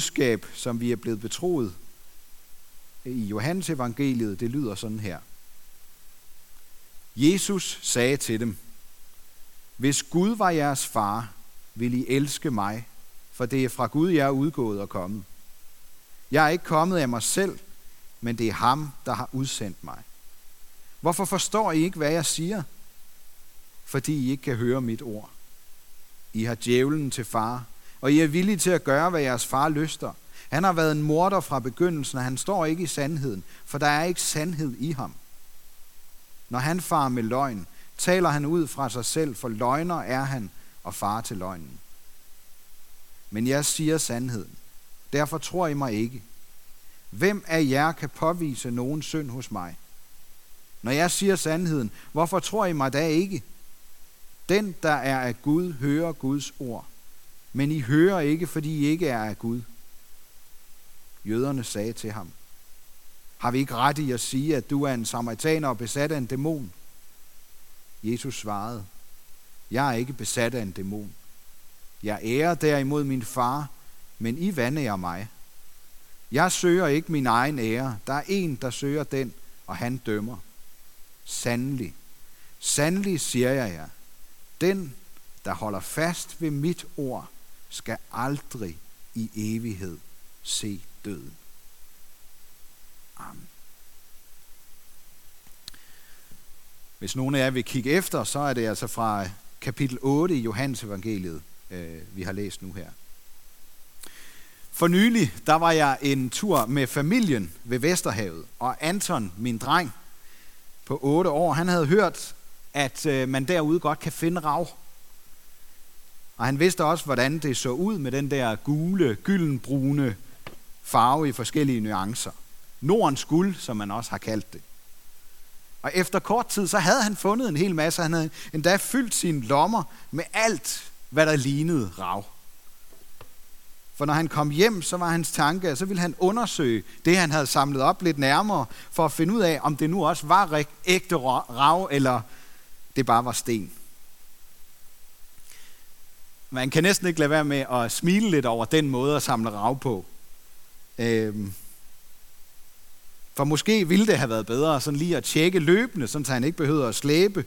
budskab, som vi er blevet betroet i Johannes evangeliet, det lyder sådan her. Jesus sagde til dem, hvis Gud var jeres far, vil I elske mig, for det er fra Gud, jeg er udgået og kommet. Jeg er ikke kommet af mig selv, men det er ham, der har udsendt mig. Hvorfor forstår I ikke, hvad jeg siger? Fordi I ikke kan høre mit ord. I har djævlen til far, og I er villige til at gøre, hvad jeres far lyster. Han har været en morder fra begyndelsen, og han står ikke i sandheden, for der er ikke sandhed i ham. Når han farer med løgn, taler han ud fra sig selv, for løgner er han og far til løgnen. Men jeg siger sandheden. Derfor tror I mig ikke. Hvem af jer kan påvise nogen synd hos mig? Når jeg siger sandheden, hvorfor tror I mig da ikke? Den, der er af Gud, hører Guds ord. Men I hører ikke, fordi I ikke er af Gud. Jøderne sagde til ham, har vi ikke ret i at sige, at du er en samaritaner og besat af en dæmon? Jesus svarede, jeg er ikke besat af en dæmon. Jeg ærer derimod min far, men I vandærer mig. Jeg søger ikke min egen ære. Der er en, der søger den, og han dømmer. Sandelig, sandelig siger jeg jer, den, der holder fast ved mit ord, skal aldrig i evighed se døden. Amen. Hvis nogen af jer vil kigge efter, så er det altså fra kapitel 8 i Johannes evangeliet, øh, vi har læst nu her. For nylig, der var jeg en tur med familien ved Vesterhavet, og Anton, min dreng på 8 år, han havde hørt, at øh, man derude godt kan finde rav. Og han vidste også, hvordan det så ud med den der gule, gyldenbrune farve i forskellige nuancer. Nordens guld, som man også har kaldt det. Og efter kort tid, så havde han fundet en hel masse. Han havde endda fyldt sine lommer med alt, hvad der lignede rav. For når han kom hjem, så var hans tanke, at så ville han undersøge det, han havde samlet op lidt nærmere, for at finde ud af, om det nu også var ægte rav, eller det bare var sten. Man kan næsten ikke lade være med at smile lidt over den måde at samle rav på. Øhm, for måske ville det have været bedre sådan lige at tjekke løbende, så han ikke behøvede at slæbe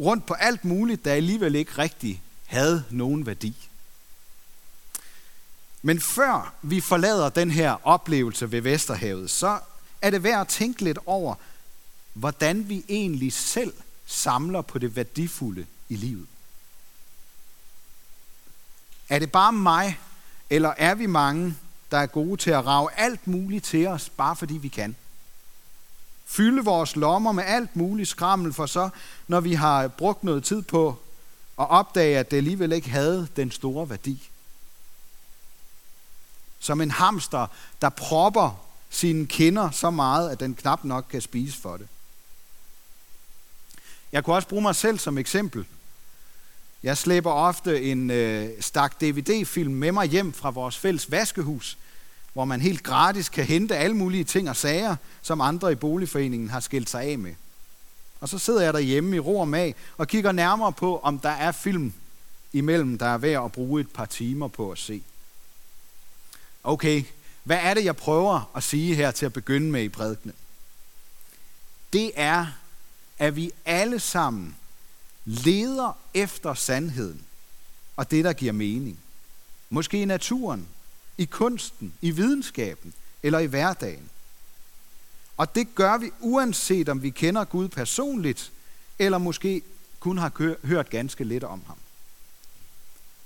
rundt på alt muligt, der alligevel ikke rigtig havde nogen værdi. Men før vi forlader den her oplevelse ved Vesterhavet, så er det værd at tænke lidt over, hvordan vi egentlig selv samler på det værdifulde i livet. Er det bare mig, eller er vi mange, der er gode til at rave alt muligt til os, bare fordi vi kan? Fylde vores lommer med alt muligt skrammel, for så, når vi har brugt noget tid på at opdage, at det alligevel ikke havde den store værdi. Som en hamster, der propper sine kinder så meget, at den knap nok kan spise for det. Jeg kunne også bruge mig selv som eksempel. Jeg slæber ofte en øh, stak DVD-film med mig hjem fra vores fælles vaskehus, hvor man helt gratis kan hente alle mulige ting og sager, som andre i boligforeningen har skilt sig af med. Og så sidder jeg derhjemme i ro og mag og kigger nærmere på, om der er film imellem, der er værd at bruge et par timer på at se. Okay, hvad er det, jeg prøver at sige her til at begynde med i prædikene? Det er, at vi alle sammen leder efter sandheden og det, der giver mening. Måske i naturen, i kunsten, i videnskaben eller i hverdagen. Og det gør vi uanset om vi kender Gud personligt, eller måske kun har hørt ganske lidt om ham.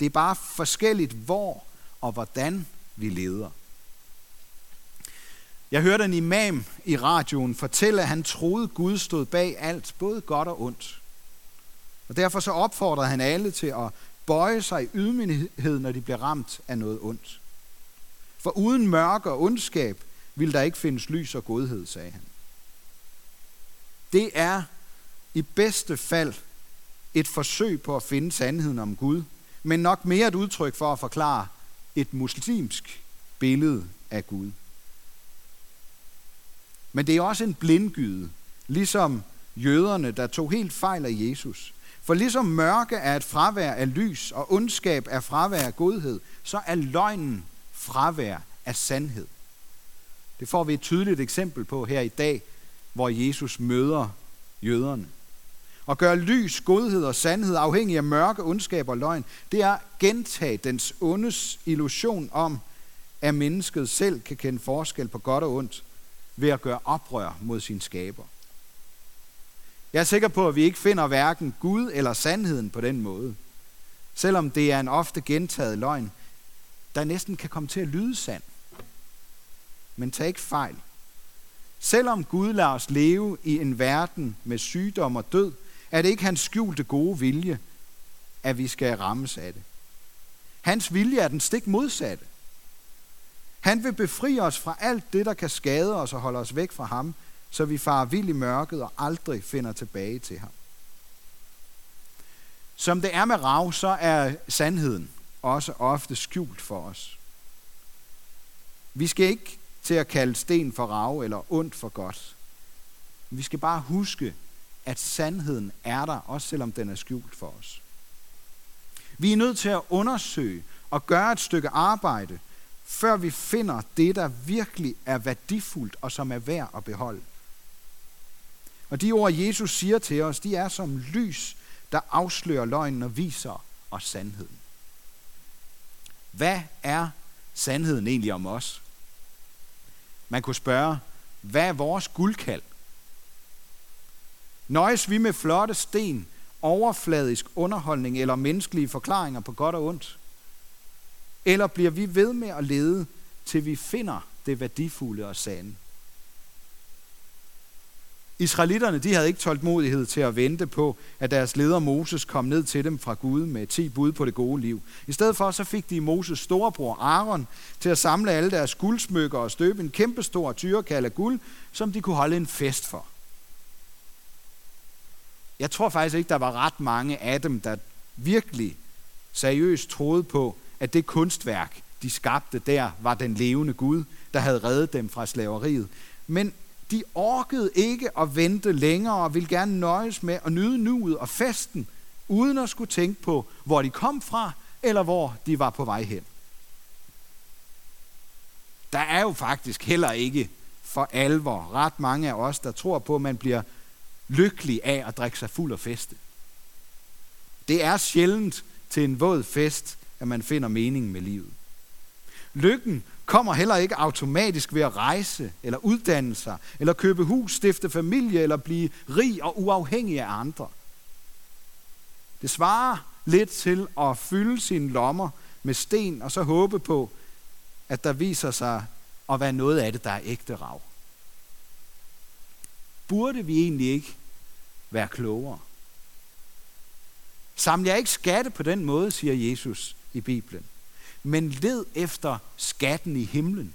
Det er bare forskelligt, hvor og hvordan vi leder. Jeg hørte en imam i radioen fortælle, at han troede, Gud stod bag alt, både godt og ondt. Og derfor så opfordrede han alle til at bøje sig i ydmyghed, når de bliver ramt af noget ondt. For uden mørke og ondskab vil der ikke findes lys og godhed, sagde han. Det er i bedste fald et forsøg på at finde sandheden om Gud, men nok mere et udtryk for at forklare et muslimsk billede af Gud. Men det er også en blindgyde, ligesom jøderne, der tog helt fejl af Jesus. For ligesom mørke er et fravær af lys, og ondskab er fravær af godhed, så er løgnen fravær af sandhed. Det får vi et tydeligt eksempel på her i dag, hvor Jesus møder jøderne. At gøre lys, godhed og sandhed afhængig af mørke, ondskab og løgn, det er gentage dens ondes illusion om, at mennesket selv kan kende forskel på godt og ondt ved at gøre oprør mod sin skaber. Jeg er sikker på, at vi ikke finder hverken Gud eller sandheden på den måde. Selvom det er en ofte gentaget løgn, der næsten kan komme til at lyde sand. Men tag ikke fejl. Selvom Gud lader os leve i en verden med sygdom og død, er det ikke hans skjulte gode vilje, at vi skal rammes af det. Hans vilje er den stik modsatte. Han vil befri os fra alt det, der kan skade os og holde os væk fra ham, så vi farer vild i mørket og aldrig finder tilbage til ham. Som det er med rav, så er sandheden også ofte skjult for os. Vi skal ikke til at kalde sten for rav eller ondt for godt. Vi skal bare huske, at sandheden er der, også selvom den er skjult for os. Vi er nødt til at undersøge og gøre et stykke arbejde, før vi finder det, der virkelig er værdifuldt og som er værd at beholde. Og de ord, Jesus siger til os, de er som lys, der afslører løgnen og viser os sandheden. Hvad er sandheden egentlig om os? Man kunne spørge, hvad er vores guldkald? Nøjes vi med flotte sten, overfladisk underholdning eller menneskelige forklaringer på godt og ondt? Eller bliver vi ved med at lede, til vi finder det værdifulde og sande? Israelitterne de havde ikke tålmodighed til at vente på, at deres leder Moses kom ned til dem fra Gud med ti bud på det gode liv. I stedet for så fik de Moses storebror Aaron til at samle alle deres guldsmykker og støbe en kæmpestor tyrekald af guld, som de kunne holde en fest for. Jeg tror faktisk ikke, der var ret mange af dem, der virkelig seriøst troede på, at det kunstværk, de skabte der, var den levende Gud, der havde reddet dem fra slaveriet. Men de orkede ikke at vente længere og ville gerne nøjes med at nyde nuet og festen, uden at skulle tænke på, hvor de kom fra, eller hvor de var på vej hen. Der er jo faktisk heller ikke for alvor ret mange af os, der tror på, at man bliver lykkelig af at drikke sig fuld og feste. Det er sjældent til en våd fest, at man finder meningen med livet. Lykken kommer heller ikke automatisk ved at rejse, eller uddanne sig, eller købe hus, stifte familie, eller blive rig og uafhængig af andre. Det svarer lidt til at fylde sine lommer med sten, og så håbe på, at der viser sig at være noget af det, der er ægte rav. Burde vi egentlig ikke være klogere? Samler jeg ikke skatte på den måde, siger Jesus i Bibelen men led efter skatten i himlen.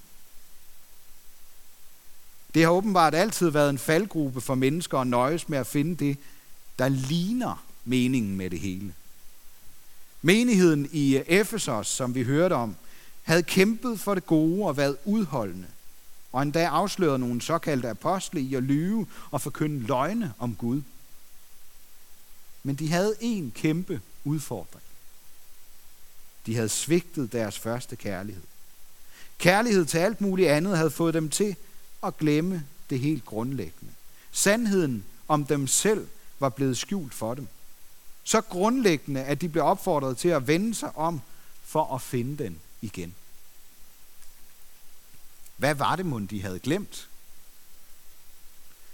Det har åbenbart altid været en faldgruppe for mennesker at nøjes med at finde det, der ligner meningen med det hele. Menigheden i Efesos, som vi hørte om, havde kæmpet for det gode og været udholdende, og endda afslørede nogle såkaldte apostle i at lyve og forkynde løgne om Gud. Men de havde en kæmpe udfordring. De havde svigtet deres første kærlighed. Kærlighed til alt muligt andet havde fået dem til at glemme det helt grundlæggende. Sandheden om dem selv var blevet skjult for dem. Så grundlæggende, at de blev opfordret til at vende sig om for at finde den igen. Hvad var det, mon de havde glemt?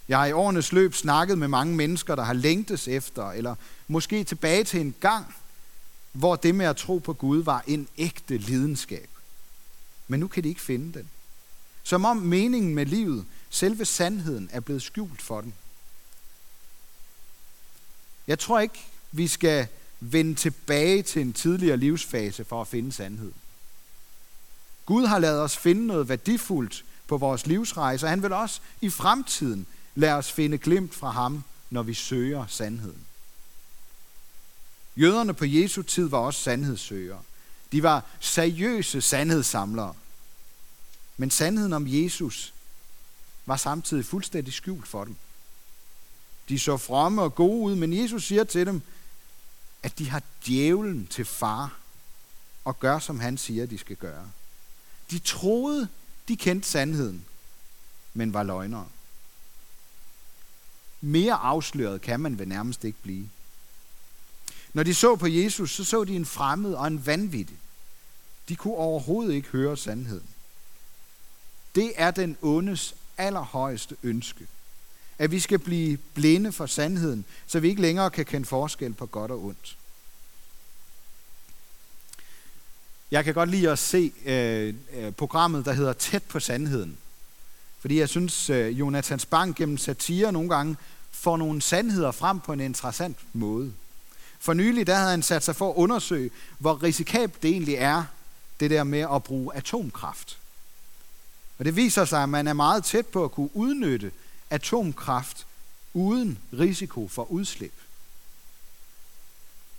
Jeg har i årenes løb snakket med mange mennesker, der har længtes efter, eller måske tilbage til en gang, hvor det med at tro på Gud var en ægte lidenskab. Men nu kan de ikke finde den. Som om meningen med livet, selve sandheden, er blevet skjult for dem. Jeg tror ikke, vi skal vende tilbage til en tidligere livsfase for at finde sandhed. Gud har lavet os finde noget værdifuldt på vores livsrejse, og han vil også i fremtiden lade os finde glimt fra ham, når vi søger sandheden. Jøderne på Jesu tid var også sandhedssøgere. De var seriøse sandhedssamlere. Men sandheden om Jesus var samtidig fuldstændig skjult for dem. De så fromme og gode ud, men Jesus siger til dem, at de har djævlen til far og gør, som han siger, de skal gøre. De troede, de kendte sandheden, men var løgnere. Mere afsløret kan man vel nærmest ikke blive. Når de så på Jesus, så så de en fremmed og en vanvittig. De kunne overhovedet ikke høre sandheden. Det er den ondes allerhøjeste ønske. At vi skal blive blinde for sandheden, så vi ikke længere kan kende forskel på godt og ondt. Jeg kan godt lide at se øh, øh programmet, der hedder Tæt på sandheden. Fordi jeg synes, øh, Jonathan Spang gennem satire nogle gange får nogle sandheder frem på en interessant måde. For nylig der havde han sat sig for at undersøge, hvor risikabelt det egentlig er, det der med at bruge atomkraft. Og det viser sig, at man er meget tæt på at kunne udnytte atomkraft uden risiko for udslip.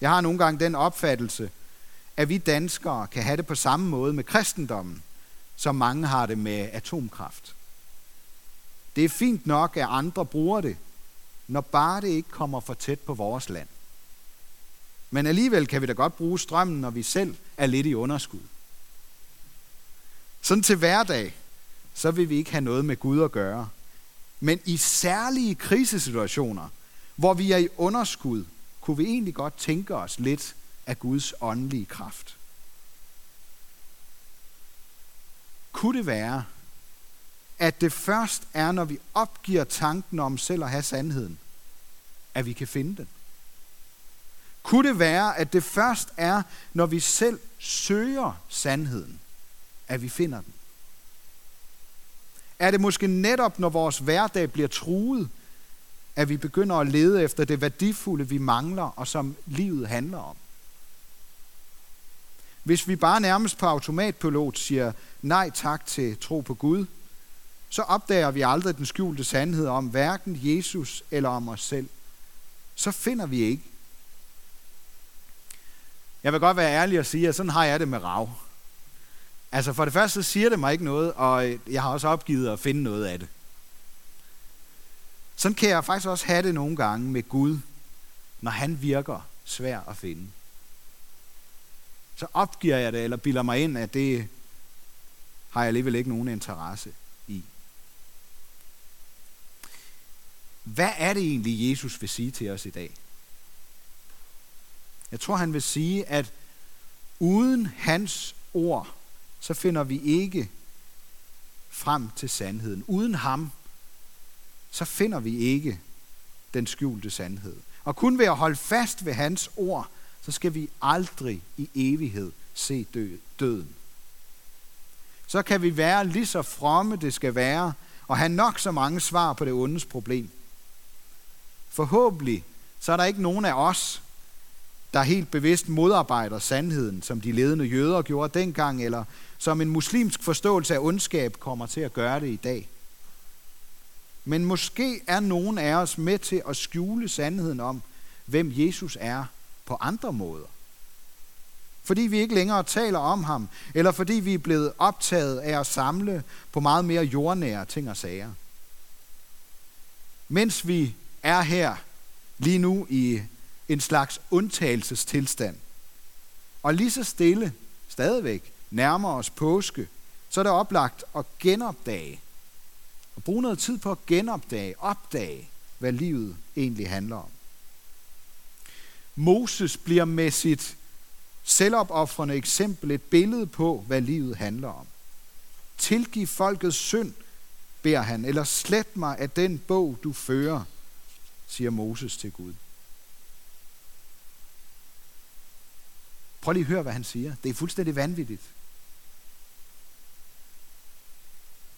Jeg har nogle gange den opfattelse, at vi danskere kan have det på samme måde med kristendommen, som mange har det med atomkraft. Det er fint nok, at andre bruger det, når bare det ikke kommer for tæt på vores land. Men alligevel kan vi da godt bruge strømmen, når vi selv er lidt i underskud. Sådan til hverdag, så vil vi ikke have noget med Gud at gøre. Men i særlige krisesituationer, hvor vi er i underskud, kunne vi egentlig godt tænke os lidt af Guds åndelige kraft. Kunne det være, at det først er, når vi opgiver tanken om selv at have sandheden, at vi kan finde den? Kunne det være, at det først er, når vi selv søger sandheden, at vi finder den? Er det måske netop, når vores hverdag bliver truet, at vi begynder at lede efter det værdifulde, vi mangler, og som livet handler om? Hvis vi bare nærmest på automatpilot siger nej tak til tro på Gud, så opdager vi aldrig den skjulte sandhed om hverken Jesus eller om os selv. Så finder vi ikke. Jeg vil godt være ærlig og sige, at sådan har jeg det med rav. Altså for det første så siger det mig ikke noget, og øh, jeg har også opgivet at finde noget af det. Sådan kan jeg faktisk også have det nogle gange med Gud, når han virker svær at finde. Så opgiver jeg det, eller bilder mig ind, at det har jeg alligevel ikke nogen interesse i. Hvad er det egentlig, Jesus vil sige til os i dag? Jeg tror, han vil sige, at uden hans ord, så finder vi ikke frem til sandheden. Uden ham, så finder vi ikke den skjulte sandhed. Og kun ved at holde fast ved hans ord, så skal vi aldrig i evighed se døden. Så kan vi være lige så fromme det skal være, og have nok så mange svar på det ondes problem. Forhåbentlig så er der ikke nogen af os, der helt bevidst modarbejder sandheden, som de ledende jøder gjorde dengang, eller som en muslimsk forståelse af ondskab kommer til at gøre det i dag. Men måske er nogen af os med til at skjule sandheden om, hvem Jesus er på andre måder. Fordi vi ikke længere taler om ham, eller fordi vi er blevet optaget af at samle på meget mere jordnære ting og sager. Mens vi er her lige nu i en slags undtagelsestilstand, og lige så stille stadigvæk nærmer os påske, så er det oplagt at genopdage, og bruge noget tid på at genopdage, opdage, hvad livet egentlig handler om. Moses bliver med sit selvopoffrende eksempel et billede på, hvad livet handler om. Tilgiv folkets synd, beder han, eller slet mig af den bog, du fører, siger Moses til Gud. Prøv lige at høre, hvad han siger. Det er fuldstændig vanvittigt.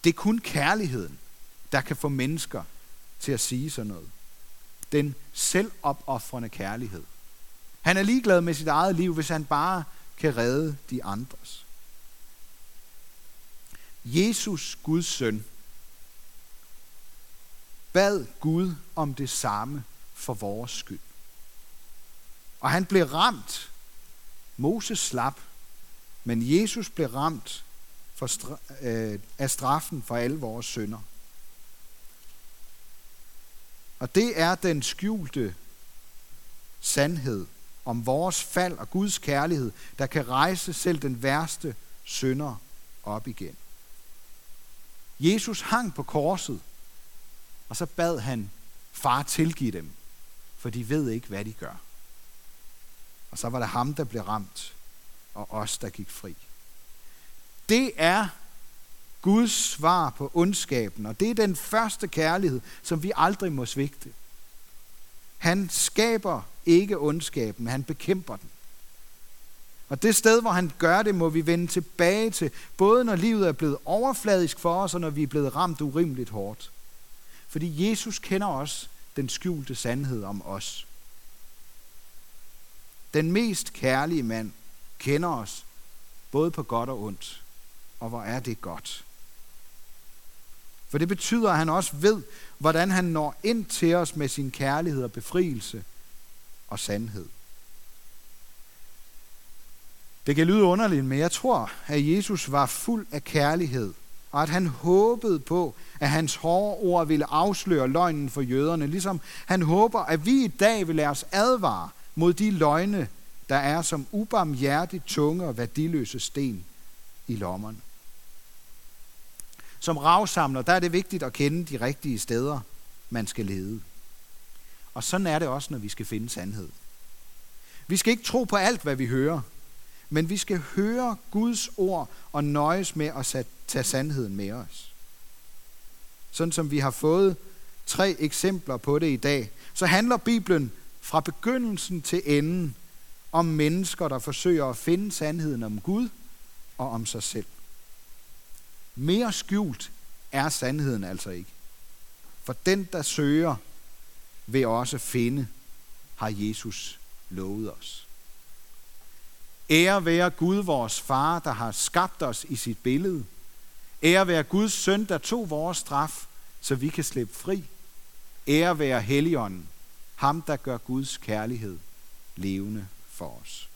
Det er kun kærligheden, der kan få mennesker til at sige sådan noget. Den selvopoffrende kærlighed. Han er ligeglad med sit eget liv, hvis han bare kan redde de andres. Jesus, Guds søn, bad Gud om det samme for vores skyld. Og han blev ramt. Moses slap, men Jesus blev ramt for stra- øh, af straffen for alle vores synder. Og det er den skjulte sandhed om vores fald og Guds kærlighed, der kan rejse selv den værste synder op igen. Jesus hang på korset, og så bad han far tilgive dem, for de ved ikke, hvad de gør. Og så var det ham, der blev ramt, og os, der gik fri. Det er Guds svar på ondskaben, og det er den første kærlighed, som vi aldrig må svigte. Han skaber ikke ondskaben, han bekæmper den. Og det sted, hvor han gør det, må vi vende tilbage til, både når livet er blevet overfladisk for os, og når vi er blevet ramt urimeligt hårdt. Fordi Jesus kender os den skjulte sandhed om os. Den mest kærlige mand kender os både på godt og ondt. Og hvor er det godt. For det betyder, at han også ved, hvordan han når ind til os med sin kærlighed og befrielse og sandhed. Det kan lyde underligt, men jeg tror, at Jesus var fuld af kærlighed, og at han håbede på, at hans hårde ord ville afsløre løgnen for jøderne, ligesom han håber, at vi i dag vil lade os advare mod de løgne, der er som ubarmhjertigt tunge og værdiløse sten i lommerne. Som ravsamler, der er det vigtigt at kende de rigtige steder, man skal lede. Og sådan er det også, når vi skal finde sandhed. Vi skal ikke tro på alt, hvad vi hører, men vi skal høre Guds ord og nøjes med at tage sandheden med os. Sådan som vi har fået tre eksempler på det i dag, så handler Bibelen fra begyndelsen til enden om mennesker, der forsøger at finde sandheden om Gud og om sig selv. Mere skjult er sandheden altså ikke. For den, der søger, vil også finde, har Jesus lovet os. Ære være Gud, vores far, der har skabt os i sit billede. Ære være Guds søn, der tog vores straf, så vi kan slippe fri. Ære være Helligånden, ham der gør Guds kærlighed levende for os.